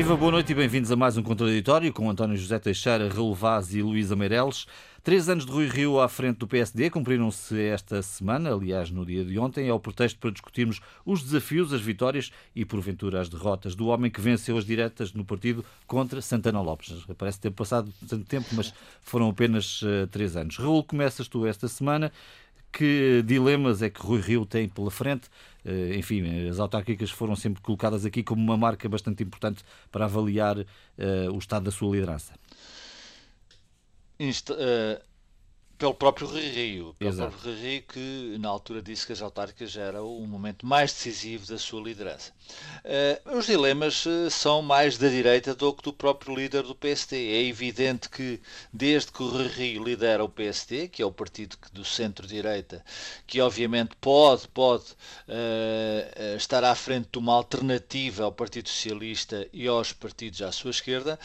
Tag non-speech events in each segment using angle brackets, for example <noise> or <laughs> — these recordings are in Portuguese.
Viva, boa noite e bem-vindos a mais um Contraditório com António José Teixeira, Raul Vaz e Luísa Meireles. Três anos de Rui Rio à frente do PSD cumpriram-se esta semana, aliás, no dia de ontem, é o pretexto para discutirmos os desafios, as vitórias e, porventura, as derrotas do homem que venceu as diretas no partido contra Santana Lopes. Parece ter passado tanto tempo, mas foram apenas uh, três anos. Raul, começas tu esta semana. Que dilemas é que Rui Rio tem pela frente? Uh, enfim, as autárquicas foram sempre colocadas aqui como uma marca bastante importante para avaliar uh, o estado da sua liderança. Insta, uh, pelo próprio Rio, pelo Exato. próprio Rio que na altura disse que as autárquicas era o momento mais decisivo da sua liderança. Uh, os dilemas uh, são mais da direita do que do próprio líder do PST. É evidente que desde que o Rio lidera o PST, que é o partido do centro-direita, que obviamente pode, pode uh, estar à frente de uma alternativa ao Partido Socialista e aos partidos à sua esquerda,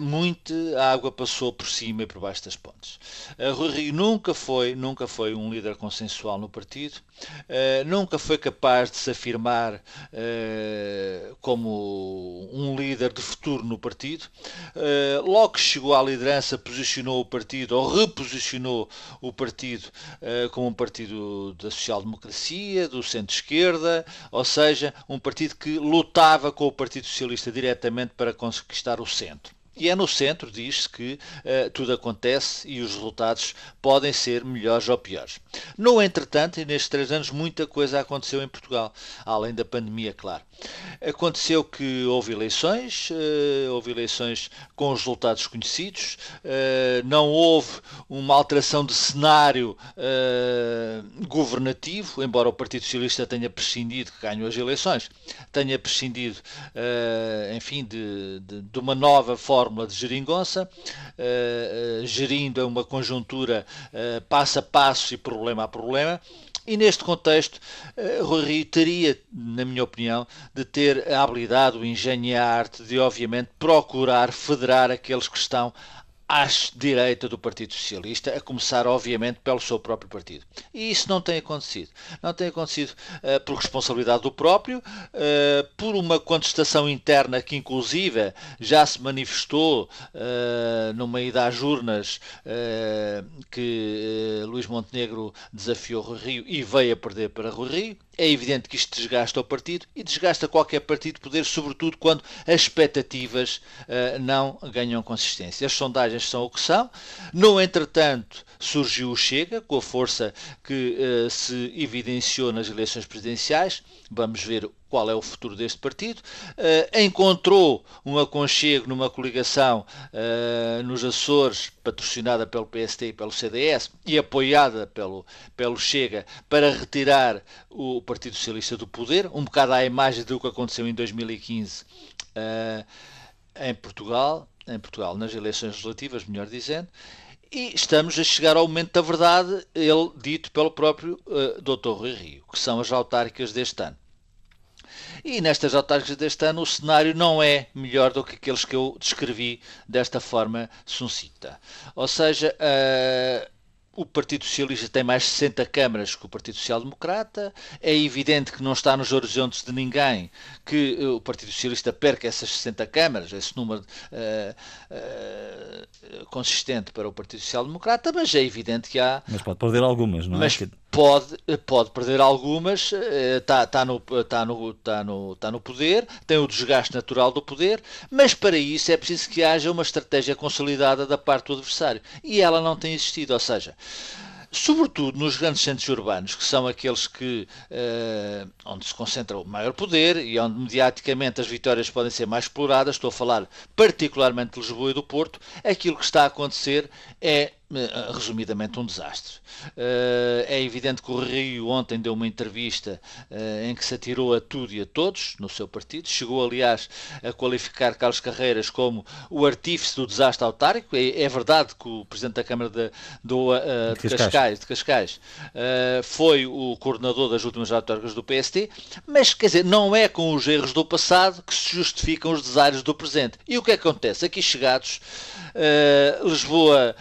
muito água passou por cima e por baixo das pontes. Uh, Rio nunca foi, nunca foi um líder consensual no partido, uh, nunca foi capaz de se afirmar uh, como um líder de futuro no partido. Uh, logo que chegou à liderança, posicionou o partido ou reposicionou o partido como um partido da social-democracia, do centro-esquerda, ou seja, um partido que lutava com o Partido Socialista diretamente para conquistar o centro. E é no centro, diz-se, que uh, tudo acontece e os resultados podem ser melhores ou piores. No entretanto, e nestes três anos, muita coisa aconteceu em Portugal, além da pandemia, claro. Aconteceu que houve eleições, uh, houve eleições com os resultados conhecidos, uh, não houve uma alteração de cenário governativo, embora o Partido Socialista tenha prescindido, que ganhou as eleições, tenha prescindido, enfim, de, de, de uma nova forma fórmula de geringonça, uh, gerindo uma conjuntura uh, passo a passo e problema a problema. E neste contexto, Rui Rio teria, na minha opinião, de ter a habilidade, o engenho e a arte de, obviamente, procurar federar aqueles que estão à direita do Partido Socialista, a começar, obviamente, pelo seu próprio partido. E isso não tem acontecido. Não tem acontecido uh, por responsabilidade do próprio, uh, por uma contestação interna que, inclusive, já se manifestou uh, numa ida às urnas que Luís Montenegro desafiou Rui Rio e veio a perder para Rui Rio. É evidente que isto desgasta o partido e desgasta qualquer partido de poder, sobretudo quando as expectativas uh, não ganham consistência. As sondagens são o que são. No entretanto, surgiu o Chega, com a força que uh, se evidenciou nas eleições presidenciais. Vamos ver qual é o futuro deste partido. Uh, encontrou um aconchego numa coligação uh, nos Açores, patrocinada pelo PST e pelo CDS e apoiada pelo, pelo Chega, para retirar o Partido Socialista do poder, um bocado à imagem do que aconteceu em 2015 em Portugal, em Portugal, nas eleições legislativas, melhor dizendo, e estamos a chegar ao momento da verdade, ele dito pelo próprio uh, Dr. Rui Rio, que são as autárquicas deste ano. E nestas autárquicas deste ano o cenário não é melhor do que aqueles que eu descrevi desta forma suncita. Ou seja, uh, o Partido Socialista tem mais 60 câmaras que o Partido Social Democrata. É evidente que não está nos horizontes de ninguém que eh, o Partido Socialista perca essas 60 câmaras, esse número uh, uh, consistente para o Partido Social Democrata, mas é evidente que há. Mas pode perder algumas, não é? mas é? Pode, pode perder algumas, está, está, no, está, no, está, no, está no poder, tem o desgaste natural do poder, mas para isso é preciso que haja uma estratégia consolidada da parte do adversário. E ela não tem existido, ou seja, sobretudo nos grandes centros urbanos, que são aqueles que uh, onde se concentra o maior poder e onde mediaticamente as vitórias podem ser mais exploradas, estou a falar particularmente de Lisboa e do Porto, aquilo que está a acontecer é eh, resumidamente um desastre. Eh, é evidente que o Rio ontem deu uma entrevista eh, em que se atirou a tudo e a todos no seu partido. Chegou, aliás, a qualificar Carlos Carreiras como o artífice do desastre autárquico. É, é verdade que o Presidente da Câmara de, do, de, de Cascais, de Cascais foi o coordenador das últimas autárquicas do PST, mas quer dizer, não é com os erros do passado que se justificam os desaires do presente. E o que acontece? Aqui chegados, Lisboa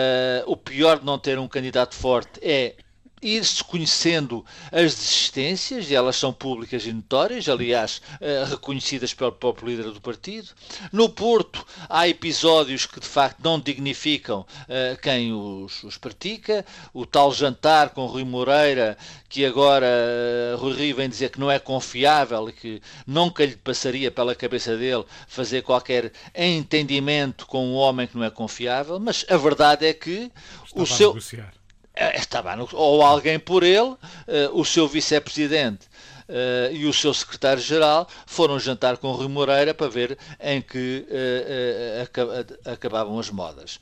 Uh, o pior de não ter um candidato forte é ir-se conhecendo as desistências, e elas são públicas e notórias, aliás, eh, reconhecidas pelo próprio líder do partido. No Porto, há episódios que de facto não dignificam uh, quem os, os, pratica. O tal jantar com Rui Moreira, que agora uh, Rui Rio vem dizer que não é confiável e que nunca lhe passaria pela cabeça dele fazer qualquer entendimento com um homem que não é confiável, mas a verdade é que Estava o seu. Negociar estava no, ou alguém por ele, uh, o seu vice-presidente uh, e o seu secretário-geral foram jantar com Rui Moreira para ver em que uh, acabavam as modas.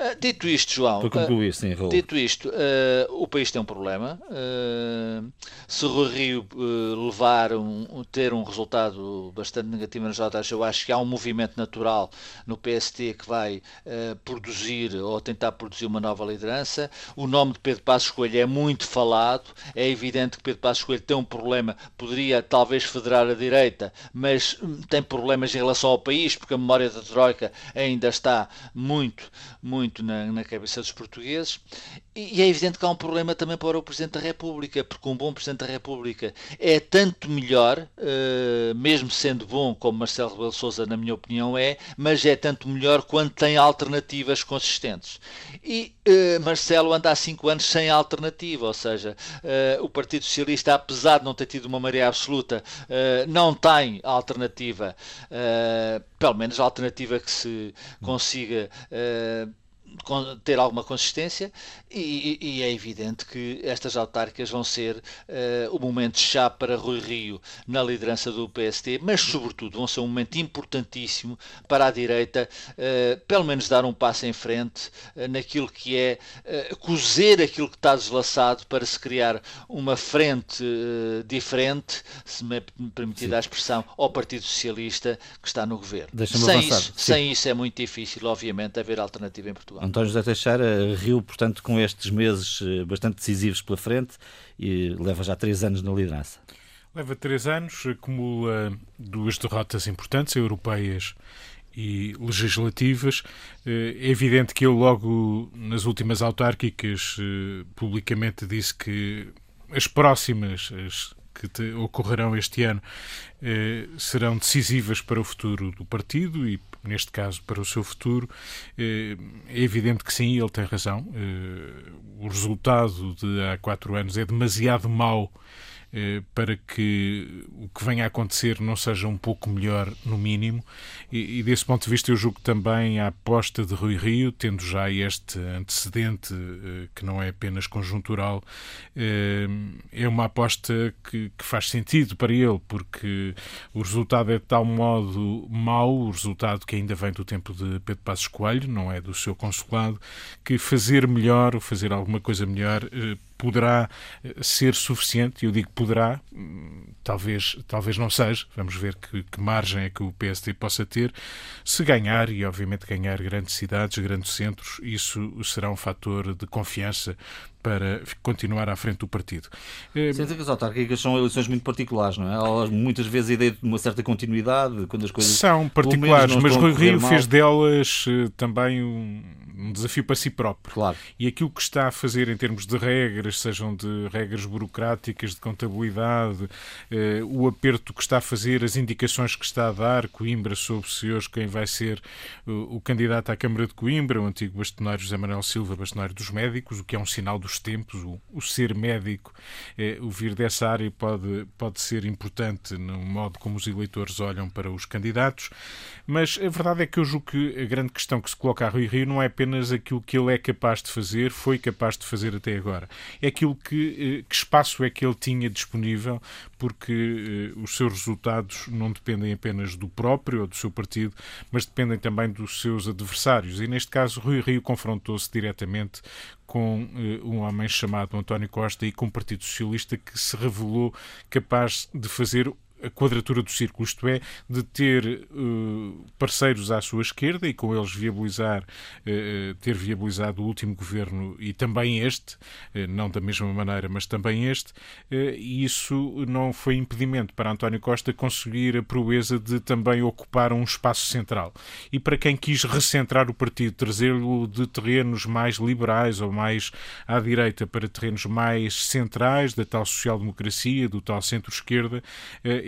Uh, dito isto, João, Para concluir, sim, uh, dito isto, uh, o país tem um problema. se o Rio levar um, ter um resultado bastante negativo nas notas, eu acho que há um movimento natural no PST que vai produzir ou tentar produzir uma nova liderança. O nome de Pedro Passos Coelho é muito falado. É evidente que Pedro Passos Coelho tem um problema, poderia talvez federar a direita, mas hum, tem problemas em relação ao país, porque a memória da Troika ainda está muito, muito muito na, na cabeça dos portugueses. E, e, é evidente que há um problema também para o Presidente da República, porque um bom Presidente da República é tanto melhor, uh, mesmo sendo bom, como Marcelo Rebelo Sousa, na minha opinião, é, mas é tanto melhor quando tem alternativas consistentes. E uh, Marcelo anda há cinco anos sem alternativa, ou seja, uh, o Partido Socialista, apesar de não ter tido uma maioria absoluta, não tem alternativa, pelo menos alternativa que se consiga ter alguma consistência e, e, é evidente que estas autárquicas vão ser uh, o momento-chave para Rui Rio na liderança do PST, mas sobretudo vão ser um momento importantíssimo para a direita, uh, pelo menos dar um passo em frente uh, naquilo que é cozer aquilo que está deslaçado para se criar uma frente diferente, se me permitir a expressão, ao Partido Socialista que está no governo. Sem isso, sem isso é muito difícil, obviamente, haver alternativa em Portugal. António José Teixeira riu, portanto, com estes meses eh, bastante decisivos pela frente e leva já três anos na liderança. Leva três anos, acumula duas derrotas importantes, europeias e legislativas. Eh, é evidente que ele, logo nas últimas autárquicas, eh, publicamente disse que as próximas, as que ocorrerão este ano, serão decisivas para o futuro do partido e neste caso, para o seu futuro. Eh, é evidente que sim, ele tem razão. Eh, o resultado de há quatro anos é demasiado mau para que o que venha a acontecer não seja um pouco melhor, no mínimo. E, e, desse ponto de vista, eu julgo também a aposta de Rui Rio, tendo já este antecedente eh, que não é apenas conjuntural, eh, é uma aposta que, que, faz sentido para ele, porque o resultado é de tal modo mau, o resultado que ainda vem do tempo de Pedro Passos Coelho, não é do seu consulado, que fazer melhor, fazer alguma coisa melhor, poderá eh, ser suficiente, eu digo poderá, talvez, talvez não seja, vamos ver que, que, margem é que o PSD possa ter, se ganhar, e obviamente ganhar grandes cidades, grandes centros, isso será um fator de confiança para continuar à frente do partido. Eh, Sente que as autárquicas são eleições muito particulares, não é? Há muitas vezes a ideia de uma certa continuidade, quando as coisas... São particulares, mas Rui Rio fez delas uh, também um, um, desafio para si próprio. Claro. E aquilo que está a fazer em termos de regras, sejam de regras burocráticas, de contabilidade, uh, o aperto que está a fazer, as indicações que está a dar, Coimbra sobre se hoje quem vai ser uh, o candidato à Câmara de Coimbra, o antigo bastonário José Manuel Silva, bastonário dos médicos, o que é um sinal do dos tempos, o, o ser médico, é, o vir dessa área pode, pode ser importante no modo como os eleitores olham para os candidatos, mas a verdade é que eu julgo que a grande questão que se coloca a Rui Rio não é apenas aquilo que ele é capaz de fazer, foi capaz de fazer até agora. É aquilo que, eh, que espaço é que ele tinha disponível, porque eh, os seus resultados não dependem apenas do próprio ou do seu partido, mas dependem também dos seus adversários. E neste caso, Rui Rio confrontou-se diretamente com uh, um homem chamado António Costa e com o Partido Socialista que se revelou capaz de fazer a quadratura do círculo, isto é, de ter uh, parceiros à sua esquerda e com eles viabilizar, uh, ter viabilizado o último governo e também este, uh, não da mesma maneira, mas também este, e isso não foi impedimento para António Costa conseguir a proeza de também ocupar um espaço central. E para quem quis recentrar o partido, trazê-lo de terrenos mais liberais ou mais à direita para terrenos mais centrais da tal social-democracia, do tal centro-esquerda,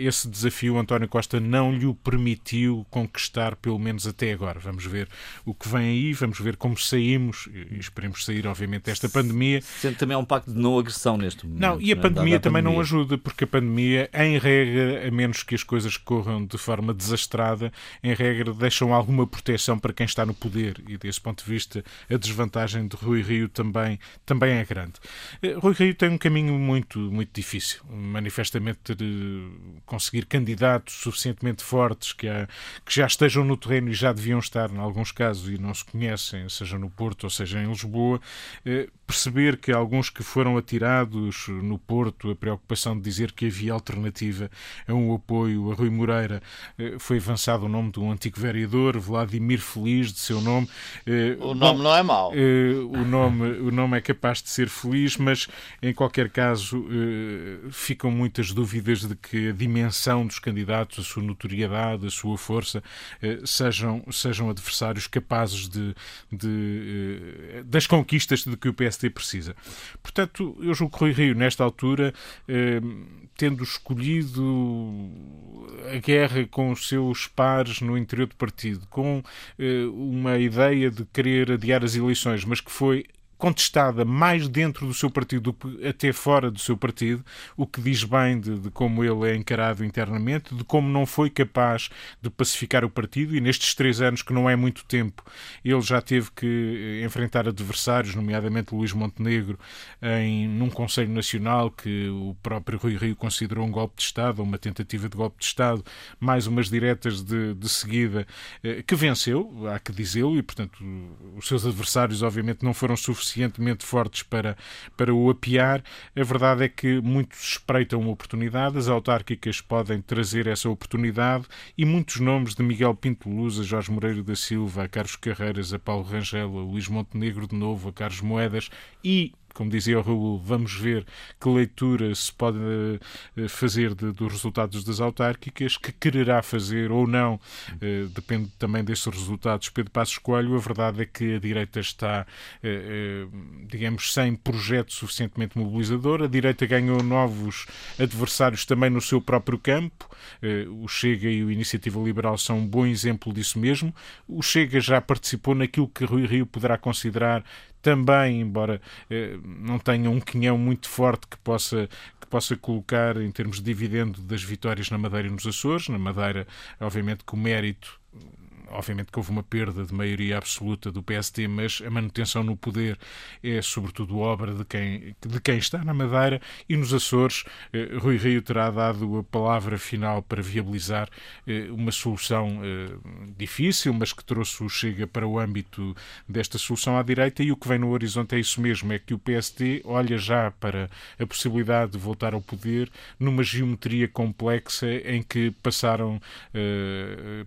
esse desafio António Costa não lhe o permitiu conquistar, pelo menos até agora. Vamos ver o que vem aí, vamos ver como saímos e esperemos sair, obviamente, desta pandemia. Sendo também um pacto de não agressão neste momento. Não, e a é? pandemia também pandemia. não ajuda, porque a pandemia, em regra, a menos que as coisas corram de forma desastrada, em regra deixam alguma proteção para quem está no poder e, desse ponto de vista, a desvantagem de Rui Rio também, também é grande. Eh, Rui Rio tem um caminho muito, muito difícil. Manifestamente conseguir candidatos suficientemente fortes que, há, que já estejam no terreno e já deviam estar, em alguns casos, e não se conhecem, seja no Porto ou seja em Lisboa, eh, perceber que alguns que foram atirados no Porto, a preocupação de dizer que havia alternativa a um apoio a Rui Moreira, eh, foi avançado o nome de um antigo vereador, Vladimir Feliz, de seu nome. Eh, o nome Bom, não é mau. O nome, o nome é capaz de ser feliz, mas em qualquer caso ficam muitas dúvidas de que a dimensão dos candidatos, a sua notoriedade, a sua força, sejam, sejam adversários capazes de, de das conquistas de que o PSD precisa. Portanto, eu julgo que Rui Rio, nesta altura, eh, tendo escolhido a guerra com os seus pares no interior do partido, com eh, uma ideia de querer adiar as eleições, mas que foi contestada mais dentro do seu partido do que até fora do seu partido, o que diz bem de, de, como ele é encarado internamente, de como não foi capaz de pacificar o partido e nestes três anos, que não é muito tempo, ele já teve que eh, enfrentar adversários, nomeadamente Luís Montenegro, em, num Conselho Nacional que o próprio Rui Rio considerou um golpe de Estado, uma tentativa de golpe de Estado, mais umas diretas de, de seguida, eh, que venceu, há que dizê-lo, e portanto os seus adversários obviamente não foram suficientes suficientemente fortes para, para o apiar. A verdade é que muitos espreitam oportunidade, as autárquicas podem trazer essa oportunidade e muitos nomes de Miguel Pinto Luz, a Jorge Moreira da Silva, a Carlos Carreiras, a Paulo Rangel, a Luís Montenegro de novo, a Carlos Moedas e como dizia o Raul, vamos ver que leitura se pode eh, fazer de, dos resultados das autárquicas, que quererá fazer ou não, eh, depende também desses resultados. Pedro Passos Coelho, a verdade é que a direita está, eh, digamos, sem projeto suficientemente mobilizador. A direita ganhou novos adversários também no seu próprio campo. O Chega e o Iniciativa Liberal são um bom exemplo disso mesmo. O Chega já participou naquilo que Rui Rio poderá considerar também, embora eh, não tenha um quinhão muito forte que possa possa colocar em termos de dividendo das vitórias na Madeira e nos Açores. Na Madeira, obviamente que o mérito obviamente que houve uma perda de maioria absoluta do PSD, mas a manutenção no poder é sobretudo obra de quem, de quem está na Madeira e nos Açores. Eh, Rui Rio terá dado a palavra final para viabilizar eh, uma solução eh, difícil, mas que trouxe o Chega para o âmbito desta solução à direita e o que vem no horizonte é isso mesmo, é que o PSD olha já para a possibilidade de voltar ao poder numa geometria complexa em que passaram,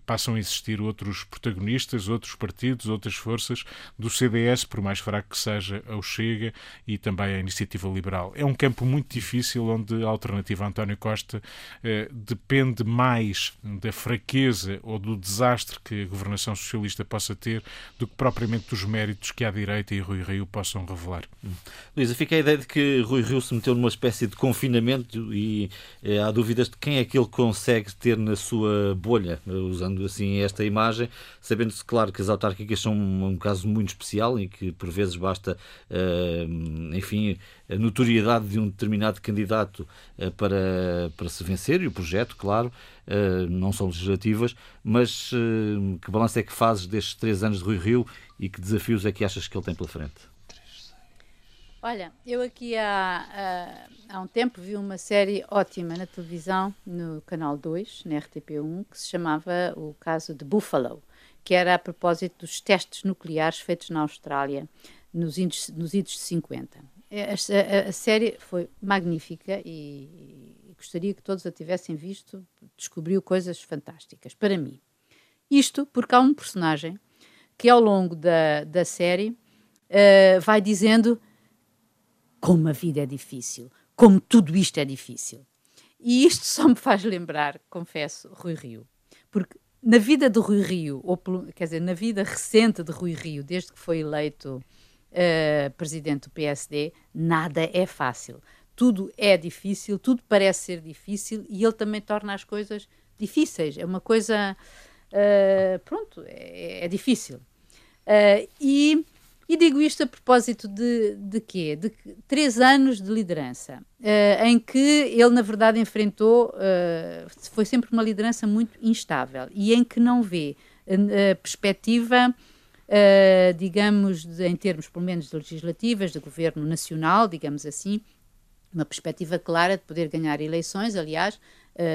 passam a existir outros outros protagonistas, outros partidos, outras forças do CDS, por mais fraco que seja, ao Chega e também à Iniciativa Liberal. É um campo muito difícil onde a alternativa a António Costa eh, depende mais da fraqueza ou do desastre que a governação socialista possa ter do que propriamente dos méritos que a direita e Rui Rio possam revelar. Hum. Luísa, fica a ideia de que Rui Rio se meteu numa espécie de confinamento e eh, há dúvidas de quem é que ele consegue ter na sua bolha, usando assim esta imagem sabendo-se, claro, que as autárquicas são um caso muito especial e que por vezes basta, eh, enfim, a notoriedade de um determinado candidato eh, para, para se vencer e o projeto, claro, eh, não são legislativas, mas que balanço é que fazes destes três anos de Rui Rio e que desafios é que achas que ele tem pela frente? Olha, eu aqui há, há, um tempo vi uma série ótima na televisão, no Canal 2, na RTP1, que se chamava O Caso de Buffalo, que era a propósito dos testes nucleares feitos na Austrália nos idos, nos idos de 50. A, a, a série foi magnífica e, gostaria que todos a tivessem visto, descobriu coisas fantásticas, para mim. Isto porque há um personagem que ao longo da, da série uh, vai dizendo como a vida é difícil, como tudo isto é difícil. E isto só me faz lembrar, confesso, Rui Rio. Porque na vida de Rui Rio, ou quer dizer, na vida recente de Rui Rio, desde que foi eleito uh, presidente do PSD, nada é fácil. Tudo é difícil, tudo parece ser difícil e ele também torna as coisas difíceis. É uma coisa. Uh, pronto, é, é difícil. Uh, e e digo isto a propósito de, de quê? De três anos de liderança, uh, em que ele, na verdade, enfrentou, uh, foi sempre uma liderança muito instável e em que não vê a perspectiva, uh, digamos, de, em termos, pelo menos, de legislativas, de governo nacional, digamos assim, uma perspectiva clara de poder ganhar eleições, aliás,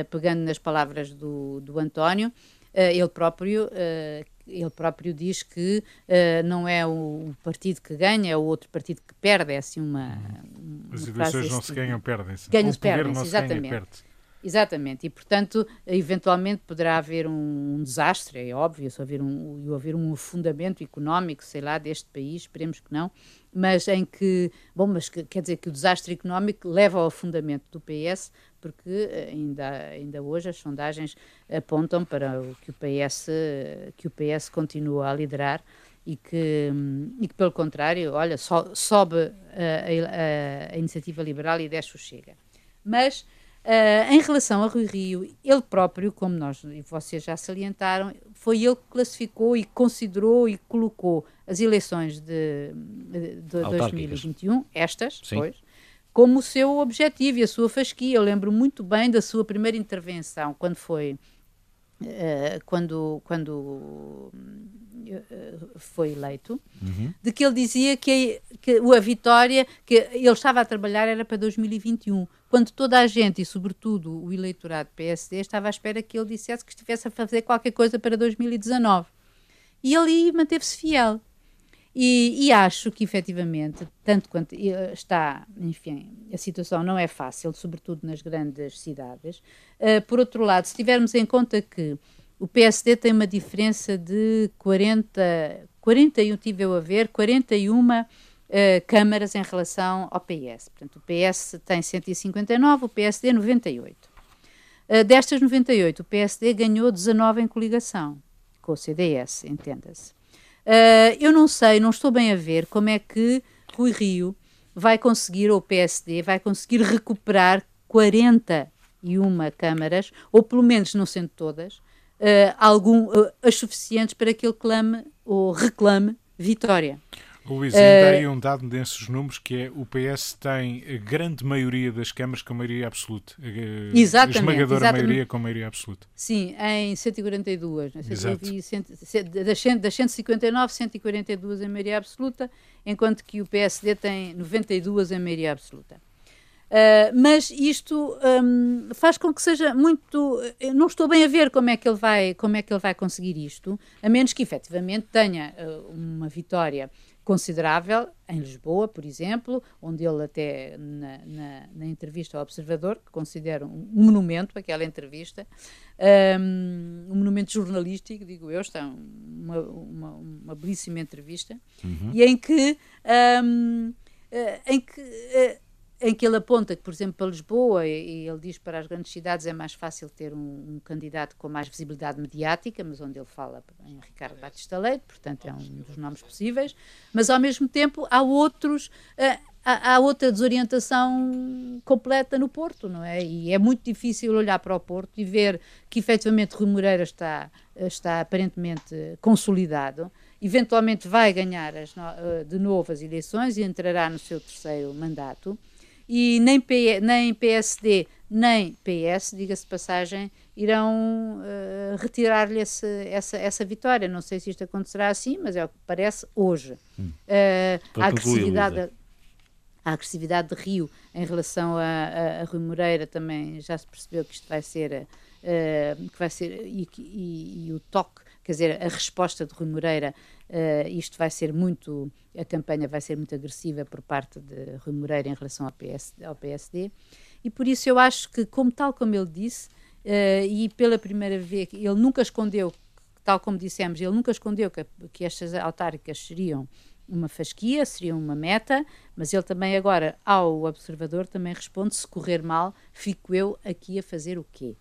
pegando nas palavras do, do António, ele próprio ele próprio diz que uh, não é o partido que ganha, é o outro partido que perde. É assim uma. uma As eleições não se tipo. ganham, perdem-se. Ganham-se, perdem-se, exatamente. Ganha, Exatamente, e portanto, eventualmente poderá haver um, desastre, é óbvio, se houver um, haver um afundamento económico, sei lá, deste país, esperemos que não, mas em que, bom, mas que, quer dizer que o desastre económico leva ao afundamento do PS, porque eh, ainda, ainda hoje as sondagens apontam para o que o PS, que o PS continua a liderar e que, e que pelo contrário, olha, so, sobe a, a, a iniciativa liberal e desce o Chega. Mas Uh, em relação a Rui Rio, ele próprio, como nós e vocês já salientaram, foi ele que classificou e considerou e colocou as eleições de, de, de 2021, estas, pois, como o seu objetivo e a sua fasquia. Eu lembro muito bem da sua primeira intervenção, quando foi. Uh, quando, quando foi eleito, uhum. de que ele dizia que, que a vitória que ele estava a trabalhar era para 2021, quando toda a gente, e sobretudo o eleitorado PSD, estava à espera que ele dissesse que estivesse a fazer qualquer coisa para 2019. E ele manteve-se fiel. E, e, acho que, efetivamente, tanto quanto está, enfim, a situação não é fácil, sobretudo nas grandes cidades. Uh, por outro lado, se tivermos em conta que o PSD tem uma diferença de 40, 41, tive eu a ver, 41 uh, câmaras em relação ao PS. Portanto, o PS tem 159, o PSD 98. Uh, destas 98, o PSD ganhou 19 em coligação com o CDS, entenda-se. Uh, eu não sei, não estou bem a ver como é que Rui Rio vai conseguir, ou o PSD, vai conseguir recuperar 41 câmaras, ou pelo menos não sendo todas, uh, algum, uh, as suficientes para que ele clame ou reclame vitória. Ainda uh, aí um dado desses números que é o PS tem a grande maioria das câmaras com maioria absoluta. Exatamente. A esmagadora exatamente. maioria com maioria absoluta. Sim, em 142. Né? das, das 159, 142 em maioria absoluta, enquanto que o PSD tem 92 em maioria absoluta. Uh, mas isto um, faz com que seja muito. Não estou bem a ver como é que ele vai, como é que ele vai conseguir isto, a menos que efetivamente tenha uh, uma vitória considerável em Lisboa, por exemplo, onde ele até na, na, na entrevista ao Observador, que considera um monumento aquela entrevista, um, um monumento jornalístico, digo eu, está uma, uma, uma belíssima entrevista, uhum. e em que, um, eh, em que uh, em que ele aponta que, por exemplo, para Lisboa, e ele diz para as grandes cidades é mais fácil ter um, um, candidato com mais visibilidade mediática, mas onde ele fala em Ricardo Batista Leite, portanto é um dos nomes possíveis, mas ao mesmo tempo há outros. Uh, há, há, outra desorientação completa no Porto, não é? E é muito difícil olhar para o Porto e ver que efetivamente Rui Moreira está, está aparentemente consolidado, eventualmente vai ganhar as, eh, de novo as eleições e entrará no seu terceiro mandato e nem, P, nem PSD nem PS, diga-se de passagem, irão uh, retirar-lhe essa, essa vitória. Não sei se isto acontecerá assim, mas é o que parece hoje. Hum. Uh, a, agressividade, a agressividade de Rio em relação a, a, a, Rui Moreira também já se percebeu que isto vai ser, uh, que vai ser e, e, e, o toque, quer dizer, a resposta de Rui Moreira Uh, isto vai ser muito, a campanha vai ser muito agressiva por parte de Rui Moreira em relação ao, PS, ao PSD, e por isso eu acho que, como tal como ele disse, uh, e pela primeira vez, ele nunca escondeu, tal como dissemos, ele nunca escondeu que, que estas autárquicas seriam uma fasquia, seriam uma meta, mas ele também agora, ao observador, também responde, se correr mal, fico eu aqui a fazer o quê?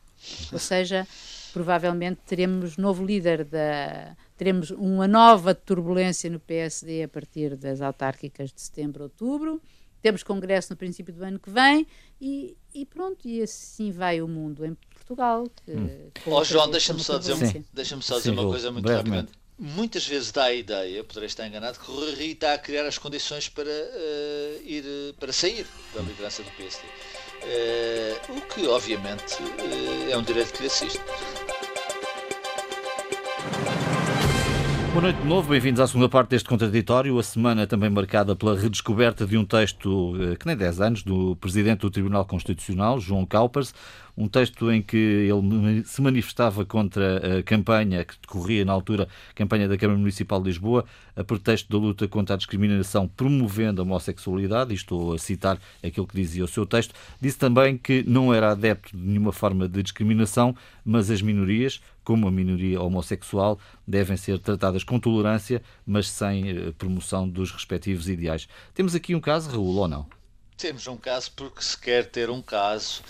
Ou seja, provavelmente teremos novo líder da teremos uma nova turbulência no PSD a partir das autárquicas de setembro, outubro. Temos congresso no princípio do ano que vem e, e pronto, e assim vai o mundo em Portugal. Que, hum. oh, João, deixa-me só dizer, deixa só dizer Sim, uma coisa muito rapidamente. Muitas vezes dá a ideia, poderei estar enganado, que o Rui está a criar as condições para uh, ir para sair da liderança do PSD. Uh, eh, o que, obviamente, uh, é um direito que lhe assiste. Boa noite de novo, bem-vindos à segunda parte deste contraditório. A semana também marcada pela redescoberta de um texto eh, que nem 10 anos, do Presidente do Tribunal Constitucional, João Caupers, um texto em que ele se manifestava contra a campanha que decorria na altura, a campanha da Câmara Municipal de Lisboa, a pretexto da luta contra a discriminação, promovendo a homossexualidade, e estou a citar aquilo que dizia o seu texto. Disse também que não era adepto de nenhuma forma de discriminação, mas as minorias, como a minoria homossexual, devem ser tratadas com tolerância, mas sem eh, promoção dos respectivos ideais. Temos aqui um caso, Raul, ou não? Temos um caso porque se quer ter um caso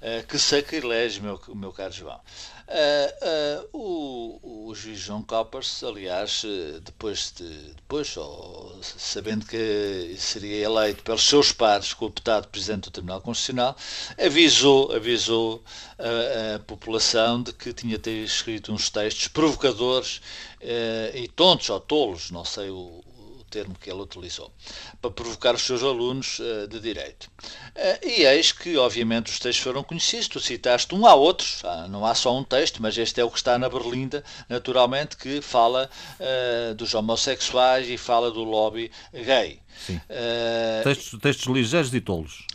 uh, que sacrilégio, meu, meu caro João. Uh, uh, o, o juiz João Coppers, aliás, depois, de, depois ou, sabendo que seria eleito pelos seus pares como deputado presidente do Tribunal Constitucional, avisou, avisou a, a população de que tinha ter escrito uns textos provocadores e tontos ou tolos, não sei o, termo que ele utilizou, para provocar os seus alunos uh, de direito. Uh, e eis que, obviamente, os textos foram conhecidos, tu citaste um, há outros, ah, não há só um texto, mas este é o que está na Berlinda, naturalmente, que fala uh, dos homossexuais e fala do lobby gay. Sim. textos, textos ligeiros e tolos.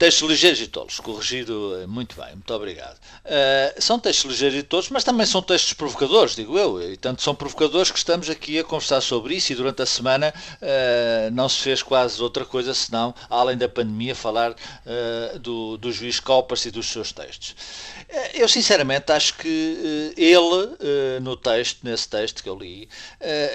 Textos ligeiros e tolos, corrigido eh, muito bem, muito obrigado. Uh, são textos ligeiros e tolos, mas também são textos provocadores, digo eu, e tanto são provocadores que estamos aqui a conversar sobre isso e durante a semana uh, não se fez quase outra coisa senão, além da pandemia, falar uh, do, do juiz Copas e dos seus textos. Eu sinceramente acho que ele, no texto, nesse texto que eu li,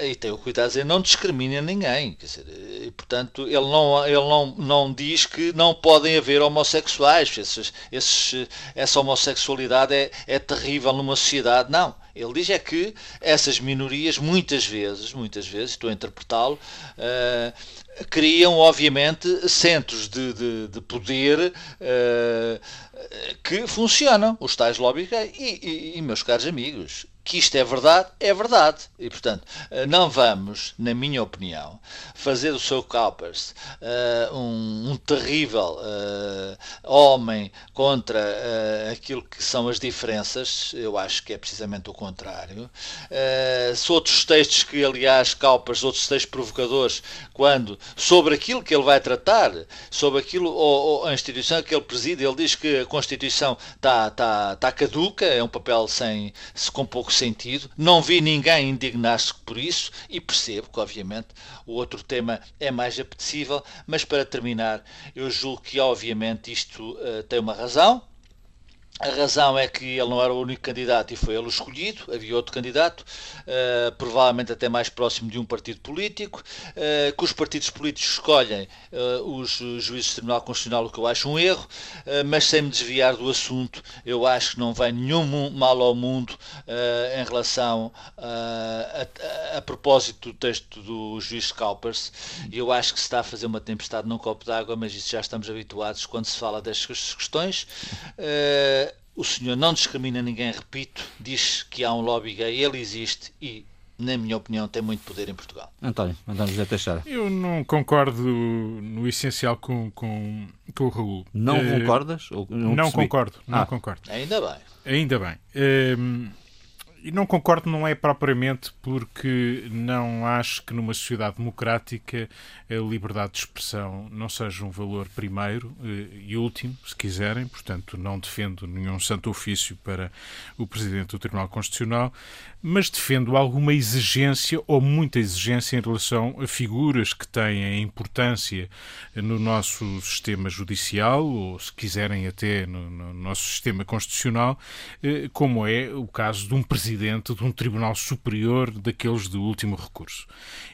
e tenho cuidado de dizer, não discrimina ninguém, quer dizer, e, portanto ele, não, ele não, não diz que não podem haver homossexuais, esses, esses, essa homossexualidade é, é terrível numa sociedade. Não. Ele diz é que essas minorias, muitas vezes, muitas vezes, estou a interpretá-lo, uh, criam, obviamente, centros de, de, de poder uh, que funcionam, os tais lobbies. E, e, e, meus caros amigos, que isto é verdade, é verdade. E, portanto, eh, não vamos, na minha opinião, fazer do seu Calpers uh, um, um, terrível uh, homem contra uh, aquilo que são as diferenças. Eu acho que é precisamente o contrário. se outros textos que, aliás, Calpers, outros textos provocadores, quando, sobre aquilo que ele vai tratar, sobre aquilo, ou, ou a instituição que ele preside, ele diz que a Constituição está tá, tá caduca, é um papel sem, com pouco sentido. Não vi ninguém indignar-se por isso e percebo que, obviamente, o outro tema é mais apetecível. Mas para terminar, eu julgo que, obviamente, isto uh, tem uma razão. A razão é que ele não era o único candidato e foi ele o escolhido, havia outro candidato, uh, provavelmente até mais próximo de um partido político, uh, que os partidos políticos escolhem uh, os juízes do Tribunal Constitucional, o que eu acho um erro, mas sem me desviar do assunto, eu acho que não vem nenhum mal ao mundo em relação a, a, a, propósito do texto do juiz Calpers, e eu acho que se está a fazer uma tempestade num copo d'água, mas isso já estamos habituados quando se fala destas questões. O senhor não discrimina ninguém, repito, diz que há um lobby gay, ele existe e, na minha opinião, tem muito poder em Portugal. António, António José Teixeira. Eu não concordo no essencial com, com, com o Raul. Não uh, concordas? Ou não, não concordo, não ah. concordo. Ainda bem. Ainda bem. Uh, E não concordo, não é propriamente porque não acho que numa sociedade democrática a liberdade de expressão não seja um valor primeiro eh, e último, se quiserem. Portanto, não defendo nenhum santo ofício para o Presidente do Tribunal Constitucional, mas defendo alguma exigência ou muita exigência em relação a figuras que têm importância no nosso sistema judicial ou, se quiserem, até no, no nosso sistema constitucional, eh, como é o caso de um presidente de um tribunal superior daqueles de último recurso.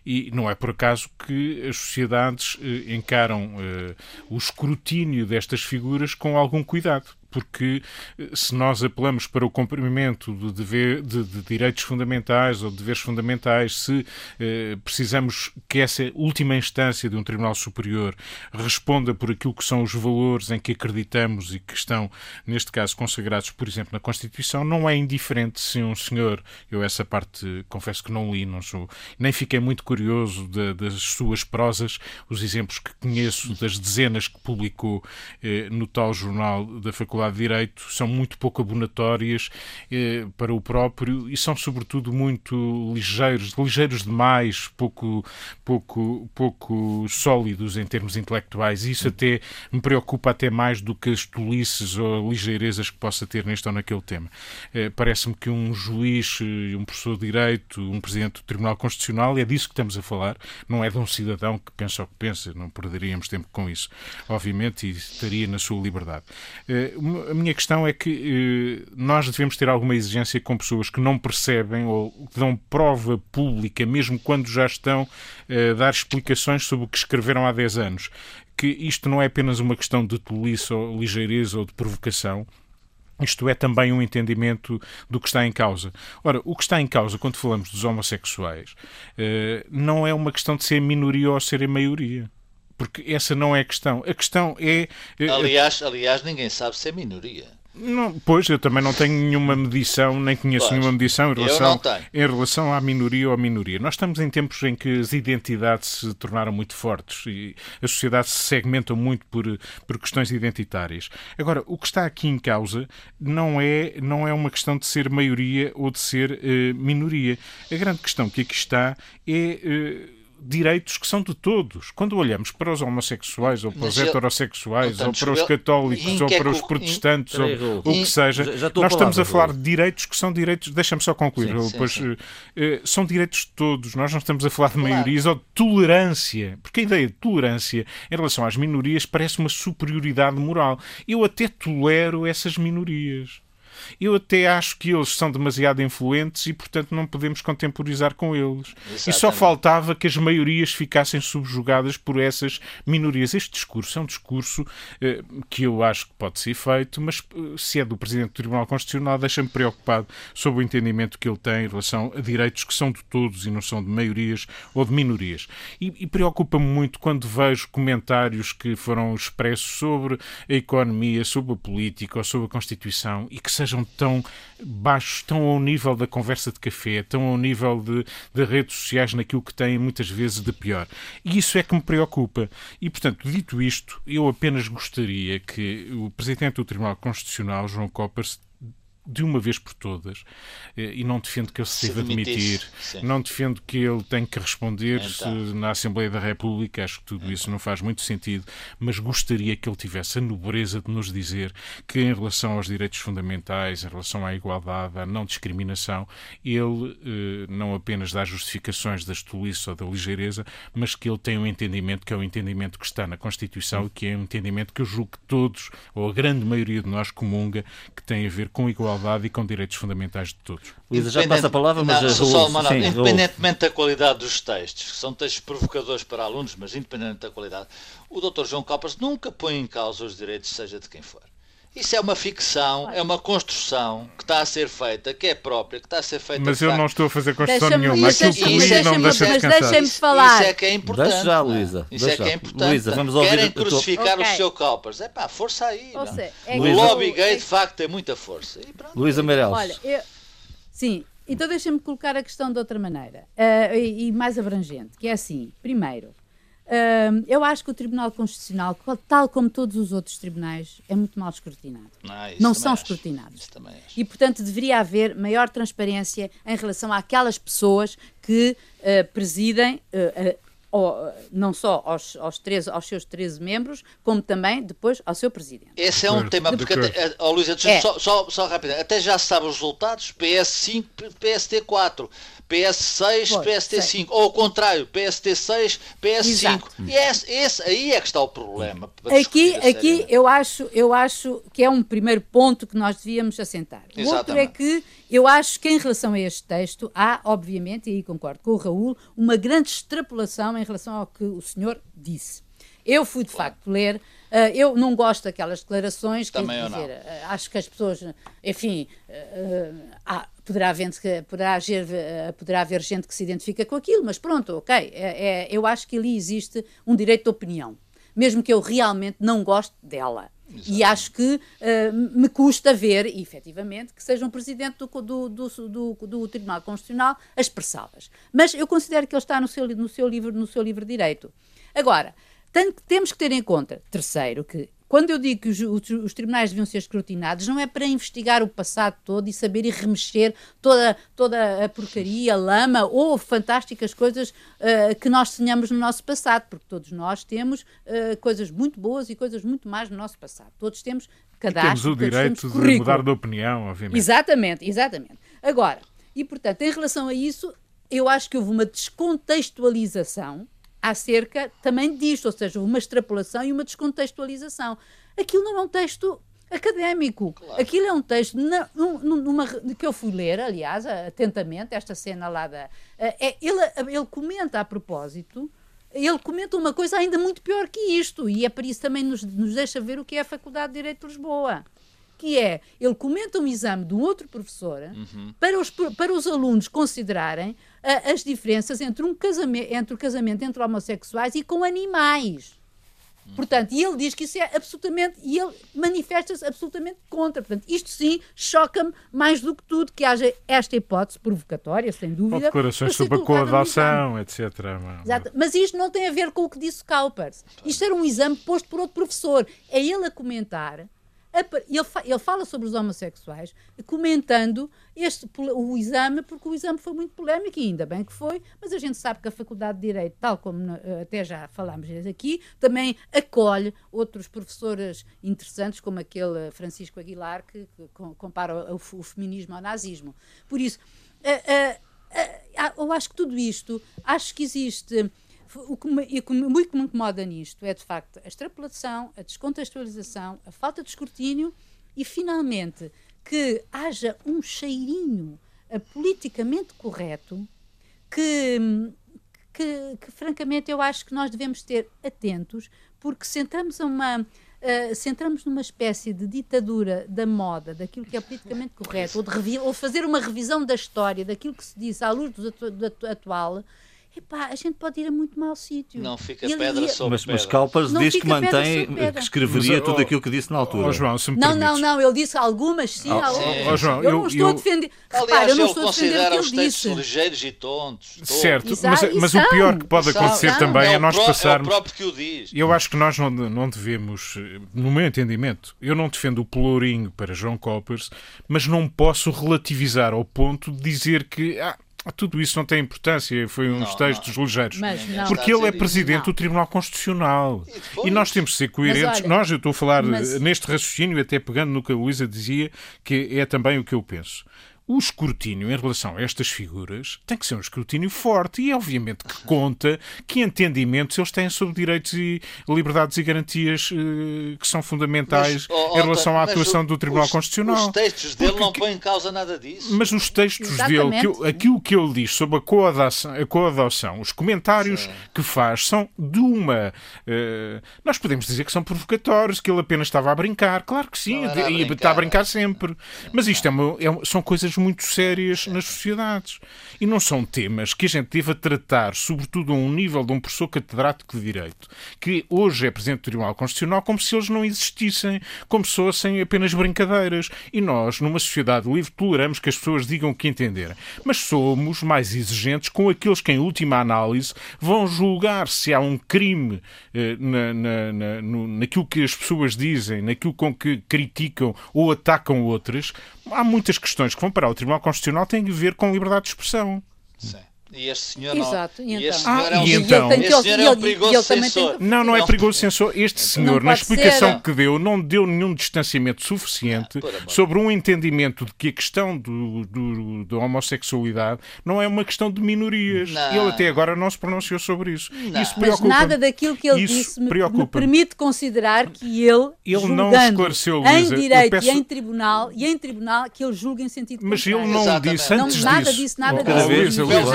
E não é por acaso que as sociedades eh, encaram eh, o escrutínio destas figuras com algum cuidado porque eh, se nós apelamos para o cumprimento de, dever, de, de direitos fundamentais ou de deveres fundamentais, se eh, precisamos que essa última instância de um Tribunal Superior responda por aquilo que são os valores em que acreditamos e que estão, neste caso, consagrados, por exemplo, na Constituição, não é indiferente se um senhor, eu essa parte confesso que não li, não sou, nem fiquei muito curioso de, das suas prosas, os exemplos que conheço das dezenas que publicou eh, no tal jornal da Faculdade De Direito são muito pouco abonatórias eh, para o próprio e são, sobretudo, muito ligeiros, ligeiros demais, pouco, pouco, pouco sólidos em termos intelectuais. E isso até me preocupa até mais do que as tolices ou ligeirezas que possa ter neste ou naquele tema. Eh, Parece-me que um juiz, eh, um professor de Direito, um presidente do Tribunal Constitucional, é disso que estamos a falar, não é de um cidadão que pensa o que pensa, não perderíamos tempo com isso, obviamente, e estaria na sua liberdade. Eh, a minha questão é que eh, nós devemos ter alguma exigência com pessoas que não percebem ou que dão prova pública, mesmo quando já estão eh, a dar explicações sobre o que escreveram há 10 anos. Que isto não é apenas uma questão de tolice ou ligeireza ou de provocação, isto é também um entendimento do que está em causa. Ora, o que está em causa quando falamos dos homossexuais eh, não é uma questão de ser minoria ou ser maioria porque essa não é a questão. A questão é. Eh, aliás, aliás ninguém sabe se é minoria. Não, pois, eu também não tenho nenhuma medição, nem conheço pois, nenhuma medição em relação, em relação à minoria ou à minoria. Nós estamos em tempos em que as identidades se tornaram muito fortes e a sociedade se segmenta muito por, por questões identitárias. Agora, o que está aqui em causa não é, não é uma questão de ser maioria ou de ser uh, minoria. A grande questão que aqui está é. Direitos que são de todos. Quando olhamos para os homossexuais, ou para os heterossexuais, ou para os católicos, ou para os protestantes, ou o que seja, nós estamos a falar de direitos que são direitos. Deixa-me só concluir. Sim, depois, sim, sim. Uh, são direitos de todos. Nós não estamos a falar de maiorias claro. ou de tolerância. Porque a ideia de tolerância em relação às minorias parece uma superioridade moral. Eu até tolero essas minorias. Eu até acho que eles são demasiado influentes e, portanto, não podemos contemporizar com eles. Exatamente. E só faltava que as maiorias ficassem subjugadas por essas minorias. Este discurso é um discurso eh, que eu acho que pode ser feito, mas eh, se é do Presidente do Tribunal Constitucional, deixa-me preocupado sobre o entendimento que ele tem em relação a direitos que são de todos e não são de maiorias ou de minorias. E, e preocupa-me muito quando vejo comentários que foram expressos sobre a economia, sobre a política ou sobre a Constituição e que sejam sejam tão baixos, tão ao nível da conversa de café, tão ao nível de, de redes sociais naquilo que têm muitas vezes de pior. E isso é que me preocupa. E, portanto, dito isto, eu apenas gostaria que o Presidente do Tribunal Constitucional, João Coppers, de uma vez por todas, eh, e não defendo que ele se deva demitir, não defendo que ele tenha que responder então. na Assembleia da República, acho que tudo então. isso não faz muito sentido, mas gostaria que ele tivesse a nobreza de nos dizer que, em relação aos direitos fundamentais, em relação à igualdade, à não discriminação, ele eh, não apenas dá justificações da estolice ou da ligeireza, mas que ele tem um entendimento que é o entendimento que está na Constituição e que é um entendimento que eu julgo que todos, ou a grande maioria de nós, comunga, que tem a ver com igualdade igualdade e com direitos fundamentais de todos. Luísa, já passa a palavra, mas... Não, só, só uma sim, independentemente da qualidade dos textos, que são textos provocadores para alunos, mas independente da qualidade, o Dr. João Copas nunca põe em causa os direitos, seja de quem for. Isso é uma ficção, é uma construção que está a ser feita, que é própria, que está a ser feita. Mas eu não estou a fazer construção nenhuma. Aquilo que li não deixa de Mas deixem-me falar. Isso é que é importante. Deixa já, Luísa. Isso é que é importante. Luísa, vamos ouvir Querem crucificar okay. o seu Coppers. É pá, força aí. Seja, é o lobby gay, de facto, tem muita força. Luísa Meireles. Olha, eu... Sim, então deixem-me colocar a questão de outra maneira uh, e, e mais abrangente, que é assim, primeiro, Uh, eu acho que o Tribunal Constitucional, tal como todos os outros tribunais, é muito mal escrutinado. Ah, não são acho. escrutinados. E, portanto, deveria haver maior transparência em relação àquelas pessoas que uh, presidem. Uh, não só aos, aos, 13, aos seus 13 membros, como também depois ao seu presidente. Esse é um tema, porque, até, oh, Luísa, é. só, só, só rápido, até já se sabe os resultados, PS5, PST4, PS6, PST5, ou ao contrário, PST6, PS5. Exato. E esse, esse, aí é que está o problema. Aqui, aqui eu, acho, eu acho que é um primeiro ponto que nós devíamos assentar. O outro é que eu acho que em relação a este texto há, obviamente, e aí concordo com o Raul, uma grande extrapolação em relação ao que o senhor disse. Eu fui, de facto, ler. Uh, eu não gosto daquelas declarações. Também quer dizer, uh, acho que as pessoas, enfim, uh, há, poderá, haver, poderá, haver, poderá haver gente que se identifica com aquilo, mas pronto, ok. É, é, eu acho que ali existe um direito de opinião, mesmo que eu realmente não goste dela. Exato. E acho que uh, me custa ver, efetivamente, que seja um presidente do, do, do, do, Tribunal Constitucional a expressá-las. Mas eu considero que ele está no seu, no seu, livro, no seu livre direito. Agora, tem, temos que ter em conta, terceiro, que quando eu digo que os, os, tribunais deviam ser escrutinados, não é para investigar o passado todo e saber e remexer toda, toda a porcaria, lama ou fantásticas coisas uh, que nós tenhamos no nosso passado, porque todos nós temos uh, coisas muito boas e coisas muito mais no nosso passado. Todos temos cadastro. E temos o direito temos de mudar de opinião, obviamente. Exatamente, exatamente. Agora, e portanto, em relação a isso, eu acho que houve uma descontextualização acerca também disto, ou seja, uma extrapolação e uma descontextualização. Aquilo não é um texto académico. Claro. Aquilo é um texto na, numa, que eu fui ler, aliás, atentamente, esta cena lá da. É, ele, ele comenta a propósito. Ele comenta uma coisa ainda muito pior que isto, e é por isso também nos, nos deixa ver o que é a Faculdade de Direito de Lisboa que é, ele comenta um exame de um outro professor uhum. para, os, para os alunos considerarem uh, as diferenças entre, um casamento, entre o casamento entre homossexuais e com animais. Uhum. Portanto, e ele diz que isso é absolutamente, e ele manifesta-se absolutamente contra. Portanto, isto sim choca-me mais do que tudo que haja esta hipótese provocatória, sem dúvida. Ou declarações sobre a coadoção, etc. Exato. Mas isto não tem a ver com o que disse Cowpers. Isto era um exame posto por outro professor. É ele a comentar ele, ele fala sobre os homossexuais, comentando este, o exame, porque o exame foi muito polémico, e ainda bem que foi, mas a gente sabe que a Faculdade de Direito, tal como até já falámos aqui, também acolhe outros professores interessantes, como aquele Francisco Aguilar, que, compara o, feminismo ao nazismo. Por isso, eu acho que tudo isto, acho que existe o que me, o que muito me incomoda nisto é, de facto, a extrapolação, a descontextualização, a falta de escrutínio e, finalmente, que haja um cheirinho politicamente correto que, que, que, francamente, eu acho que nós devemos ter atentos, porque se entramos uma. Uh, se entramos numa espécie de ditadura da moda, daquilo que é politicamente correto, ou, de ou fazer uma revisão da história, daquilo que se diz à luz do, atu do atual, epá, a gente pode ir a muito mau sítio. Não fica ele pedra ia... sobre mas, mas Calpas diz que mantém, que escreveria mas, tudo oh, aquilo que disse na altura. Oh, João, não, não, não, ele disse algumas sim, oh, algumas. Oh, João, eu, eu, não estou eu, a defender. Aliás, Repara, eu não estou a defender o que ele disse. ligeiros e tontos. Certo, mas, mas o pior que pode acontecer também é, é nós passarmos. É o próprio que o diz. Eu acho que nós não, não devemos, no meu entendimento, eu não defendo o pelourinho para João Coppers, mas não posso relativizar ao ponto de dizer que. Ah, tudo isso não tem importância, foi uns não, textos não. ligeiros. Porque ele é presidente do Tribunal Constitucional. E, e, nós temos de ser coerentes. Olha, nós, eu estou a falar mas... neste raciocínio, até pegando no que a Luísa dizia, que é também o que eu penso o escrutínio em relação a estas figuras tem que ser um escrutínio forte e, obviamente, que conta que entendimentos eles têm sobre direitos e liberdades e garantias uh, que são fundamentais mas, oh, em relação à atuação o, do Tribunal os, Constitucional. Os textos dele Porque, não põem em causa nada disso. Mas os textos Exatamente. dele, que, aquilo que ele diz sobre a coadoção, a coadoção os comentários Sim. que faz são de uma. Uh, nós podemos dizer que são provocatórios, que ele apenas estava a brincar. Claro que sim, e está a brincar sempre. Mas isto é uma, é, são coisas coisas muito sérias nas sociedades. E não são temas que a gente deva tratar, sobretudo a um nível de um professor catedrático de Direito, que hoje é Presidente do Tribunal Constitucional, como se eles não existissem, como se fossem apenas brincadeiras. E nós, numa sociedade livre, toleramos que as pessoas digam o que entenderem. Mas somos mais exigentes com aqueles que, em última análise, vão julgar se há um crime eh, na, na, na, no, naquilo que as pessoas dizem, naquilo com que criticam ou atacam outras. Há muitas questões que vão para o Tribunal Constitucional têm a ver com liberdade de expressão. Sim. E este senhor Exato. não. E E este então? senhor é um, e então? este senhor é um ele- perigoso ele também tem Não, não é Não. perigoso censor. Este senhor, na explicação ser. que deu, não deu nenhum distanciamento suficiente Ah, sobre um entendimento de que a questão do, do- da homossexualidade não é uma questão de minorias. Não. Ele até agora não se pronunciou sobre isso. Não. Isso Mas preocupa. nada daquilo que ele Isso disse me, me permite considerar que ele, Ele não esclareceu, em Luísa. Eu direito peço- e em tribunal, e em tribunal que ele julga em sentido Mas ele contrário. não Exatamente. disse Não, antes nada disso. disso, nada Oh,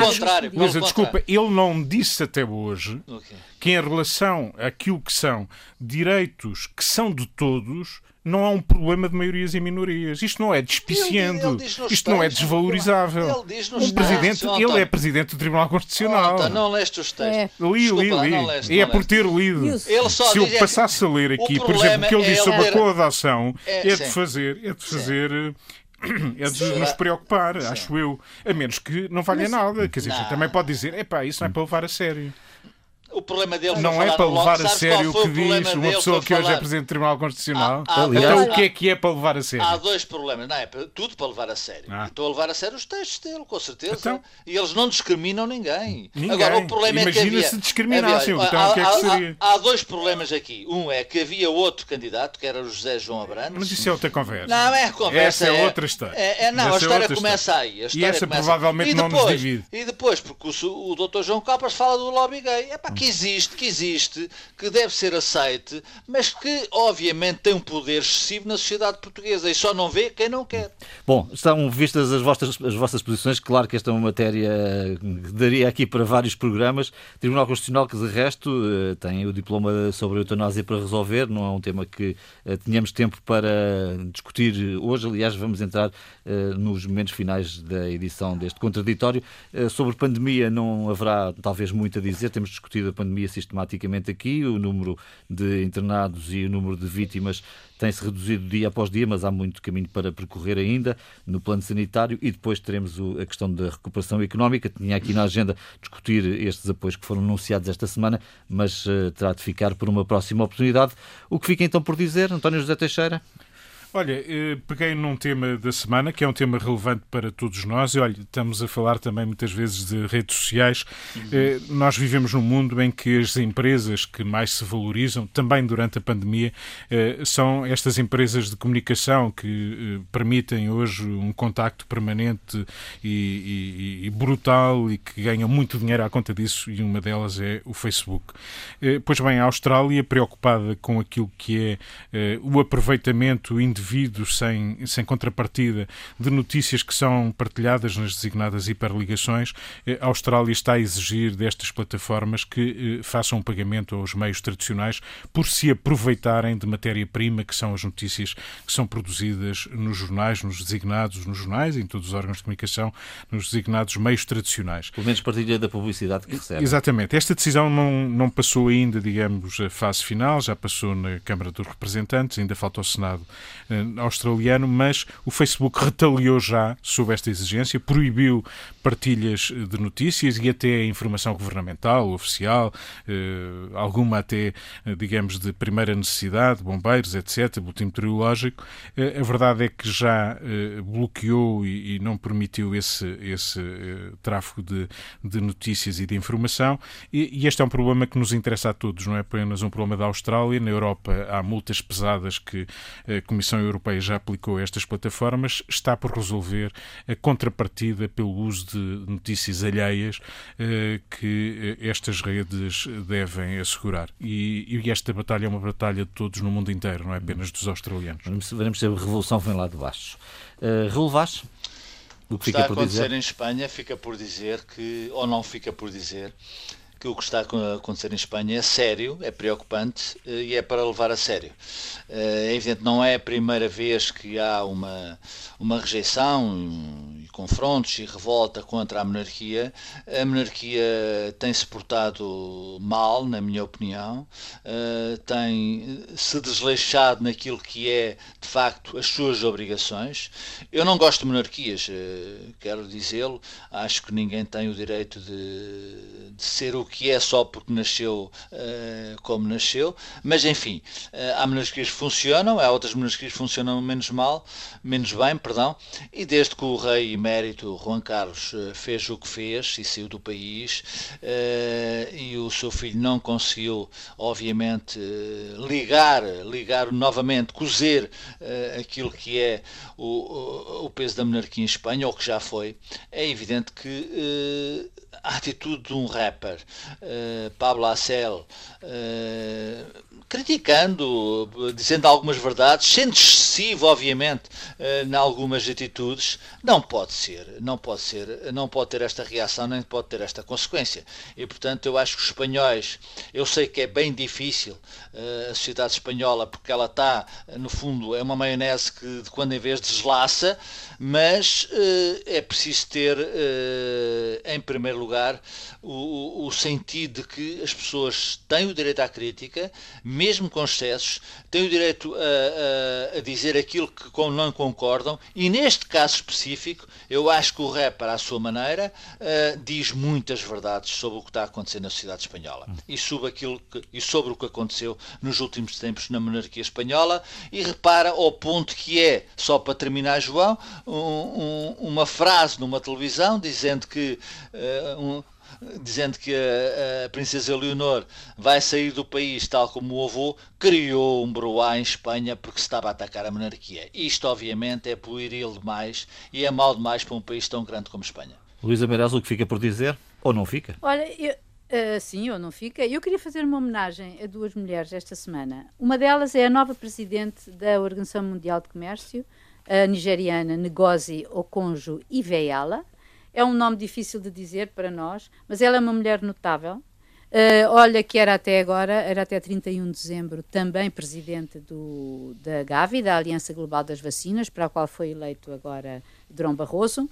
disso. Luísa, contrário, Luísa, desculpa, ele não disse até hoje Ok. que em relação àquilo que são direitos que são de todos, não há um problema de maiorias e minorias. Isto não é despiciando. Ele- ele Isto não é desvalorizável. Ele O presidente, ele é presidente do Tribunal Constitucional. Oh, António, não leste os textos. É. Li, li, Desculpa lá, li. não leste, E é não por ter lido. O- Ele só Se eu é- passasse a ler aqui, por exemplo, o que ele é diz ele sobre a coadação, É, é, de fazer, é de fazer. <coughs> É de nos preocupar, acho eu. A menos que não valha nada. Quer dizer, Não. também pode dizer, epá, isso não é para levar a sério. O problema dele Não é para levar a sério o que diz uma pessoa que hoje é? Presidente do Tribunal Constitucional. Há- há Então dois- o que é que é para levar a sério? Há dois problemas. Não, é tudo para levar a sério. Ah. Estou a levar a sério os textos dele, com certeza. Então? E eles não discriminam ninguém. Ninguém. Agora, o problema é que Imagina havia... se discriminassem, havia- então há- o que é que seria? Há, há dois problemas aqui. Um é que havia outro candidato, que era o José João Abrantes. Mas isso é outra conversa. Não, é conversa. Essa é outra história. É, é- não, Essa a é história outra começa aí. A E história essa começa- provavelmente e não nos depois, divide. E depois, porque o, o Dr. João Capas fala do lobby gay. É pá, que existe, que existe, que deve ser aceite, mas que obviamente tem um poder excessivo na sociedade portuguesa e só não vê quem não quer. Bom, estão vistas as vossas, as vossas posições. Claro que esta é uma matéria que daria aqui para vários programas. Tribunal Constitucional, que de resto eh, tem o diploma sobre a eutanásia para resolver. Não é um tema que eh, tenhamos tempo para discutir hoje. Aliás, vamos entrar eh, nos momentos finais da edição deste contraditório. Sobre pandemia não haverá talvez muito a dizer. Temos discutido a pandemia sistematicamente aqui. O número de internados e o número de vítimas tem-se reduzido dia após dia, mas há muito caminho para percorrer ainda no plano sanitário e depois teremos a questão da recuperação económica. Tinha aqui na agenda discutir estes apoios que foram anunciados esta semana, mas eh, terá de ficar por uma próxima oportunidade. O que fica então por dizer, António José Teixeira? Olha, eh, peguei num tema da semana que é um tema relevante para todos nós. E olha, estamos a falar também muitas vezes de redes sociais. Eh, Nós vivemos num mundo em que as empresas que mais se valorizam, também durante a pandemia, eh, são estas empresas de comunicação que permitem hoje um contacto permanente e, e- e brutal e que ganham muito dinheiro à conta disso. E uma delas é o Facebook. Pois bem, a Austrália, preocupada com aquilo que é o aproveitamento indevido, sem, sem contrapartida, de notícias que são partilhadas nas designadas hiperligações, eh, a Austrália está a exigir destas plataformas que eh, façam um pagamento aos meios tradicionais por se aproveitarem de matéria-prima, que são as notícias que são produzidas nos jornais, nos designados nos jornais, em todos os órgãos de comunicação, nos designados meios tradicionais. Pelo menos partilha da publicidade que recebe. Exatamente. Esta decisão não, não passou ainda, digamos, a fase final, já passou na Câmara dos Representantes, ainda falta ao Senado australiano, mas o Facebook <laughs> retaliou já sob esta exigência, proibiu partilhas eh, de notícias e até informação governamental, oficial, eh, alguma até, eh, digamos, de primeira necessidade, bombeiros, etc., boletim meteorológico. Eh, a verdade é que já eh, bloqueou e, não permitiu esse, esse eh, tráfego de, de notícias e de informação. E este é um problema que nos interessa a todos, não é apenas um problema da Austrália. Na Europa há multas pesadas que a Comissão Europeia já aplicou a estas plataformas. Está por resolver a contrapartida pelo uso de notícias alheias eh, que eh, estas redes devem assegurar. E, e esta batalha é uma batalha de todos no mundo inteiro, não é apenas dos australianos. Veremos, veremos se a revolução vem lá de baixo. Uh, Raul Vaz, o O que está a por acontecer dizer? em Espanha fica por dizer que, ou não fica por dizer, que o que está a acontecer em Espanha é sério, é preocupante eh, e é para levar a sério. Eh, é evidente, não é a primeira vez que há uma, uma rejeição confrontos e revolta contra a monarquia. A monarquia tem-se portado mal, na minha opinião, eh, tem se desleixado naquilo que é, de facto, as suas obrigações. Eu não gosto de monarquias, quero dizê-lo, acho que ninguém tem o direito de, de ser o que é só porque nasceu uh, como nasceu, mas enfim, há monarquias que funcionam, há outras monarquias que funcionam menos mal, menos bem, perdão, e desde que o rei emérito Juan Carlos uh, fez o que fez e saiu do país, e o seu filho não conseguiu, obviamente, ligar, ligar novamente, cozer aquilo que é o, o, peso da monarquia em Espanha, ou que já foi, é evidente que a atitude de um rapper, Pablo Acel, criticando, dizendo algumas verdades, sendo excessivo, obviamente, uh, em algumas atitudes, não pode ser, não pode ser, não pode ter esta reação, nem pode ter esta consequência. E, portanto, eu acho que os espanhóis, eu sei que é bem difícil uh, a sociedade espanhola, porque ela está, no fundo, é uma maionese que de quando em vez deslaça, mas é preciso ter, em primeiro lugar, o, o sentido de que as pessoas têm o direito à crítica, mesmo com excessos, têm o direito a, a, a dizer aquilo que com, não concordam, e neste caso específico, eu acho que o rapper, à sua maneira, uh, diz muitas verdades sobre o que está a acontecer na sociedade espanhola. E sobre, aquilo que, e sobre o que aconteceu nos últimos tempos na monarquia espanhola, e repara ao ponto que é, só para terminar, João, um, um, uma frase numa televisão dizendo que uh, um, dizendo que a, a, princesa Leonor vai sair do país tal como o avô, criou um broá em Espanha porque se estava a atacar a monarquia. Isto, obviamente, é pueril demais e é mal demais para um país tão grande como Espanha. Luísa Meireles, o que fica por dizer? Ou não fica? Olha, eu, uh, sim ou não fica. Eu queria fazer uma homenagem a duas mulheres esta semana. Uma delas é a nova presidente da Organização Mundial de Comércio, a nigeriana Ngozi Okonjo-Iweala, é um nome difícil de dizer para nós, mas ela é uma mulher notável. Uh, olha que era até agora, era até 31 de dezembro, também presidente do, da Gavi, da Aliança Global das Vacinas, para a qual foi eleito agora Durão Barroso.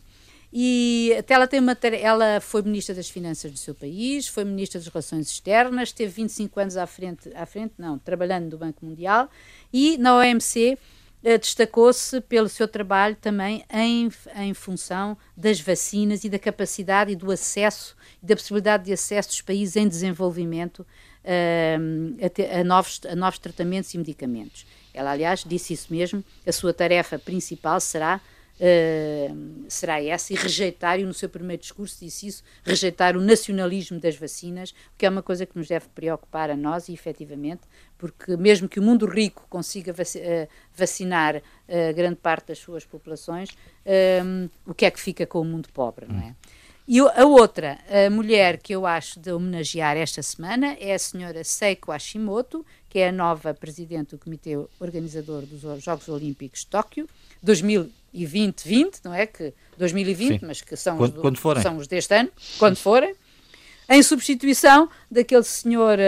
E até ela tem uma ela foi ministra das Finanças do seu país, foi ministra das Relações Externas, teve 25 anos à frente, à frente, não, trabalhando no Banco Mundial e na OMC destacou-se pelo seu trabalho também em, em função das vacinas e da capacidade e do acesso, da possibilidade de acesso dos países em desenvolvimento uh, a, a, novos, a novos tratamentos e medicamentos. Ela, aliás, disse isso mesmo, a sua tarefa principal será Uh, será essa e rejeitar, e no seu primeiro discurso disse isso, rejeitar o nacionalismo das vacinas, que é uma coisa que nos deve preocupar a nós e efetivamente, porque mesmo que o mundo rico consiga eh, vacinar uh, grande parte das suas populações, um, o que é que fica com o mundo pobre, não é? E a outra a mulher que eu acho de homenagear esta semana é a senhora Seiko Hashimoto, que é a nova presidente do Comitê Organizador dos Jogos Olímpicos de Tóquio, 2020, não é? Que 2020, Sim. mas que são, quando, os, quando forem. são os deste ano, quando forem, em substituição daquele senhor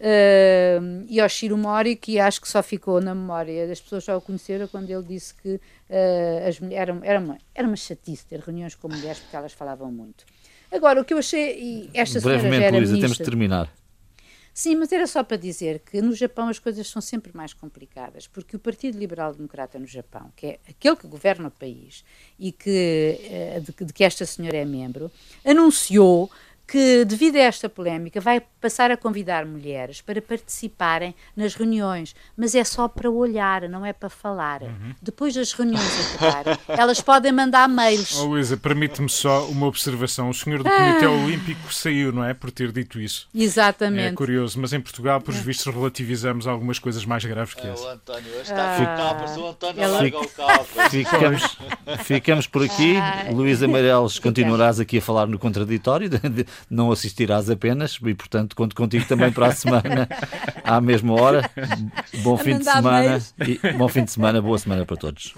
uh, Yoshiro Mori, que acho que só ficou na memória, as pessoas só o conheceram quando ele disse que uh, as mulheres, era, era, uma, era uma chatice ter reuniões com mulheres porque elas falavam muito. Agora, o que eu achei, e esta Brevemente, Luísa, temos de terminar. Sim, mas era só para dizer que no Japão as coisas são sempre mais complicadas, porque o Partido Liberal Democrata no Japão, que é aquele que governa o país e que, eh, de, de que esta senhora é membro, anunciou que, devido a esta polémica, vai passar a convidar mulheres para participarem nas reuniões, mas é só para olhar, não é para falar. Uhum. Depois das reuniões acabarem, elas podem mandar mails. Oh, Luísa, permite-me só uma observação. O senhor do Comitê ah. Olímpico saiu, não é? Por ter dito isso. Exatamente. É curioso, mas em Portugal, por vistos, relativizamos algumas coisas mais graves que é, essa. O António, está ah. o António Ela... larga o <laughs> Ficamos, ficamos por aqui. Ah. Luísa Meireles, continuarás aqui a falar no contraditório não assistirás apenas e, portanto, conto contigo também para a semana à mesma hora. Bom fim de semana e bom fim de semana, boa semana para todos.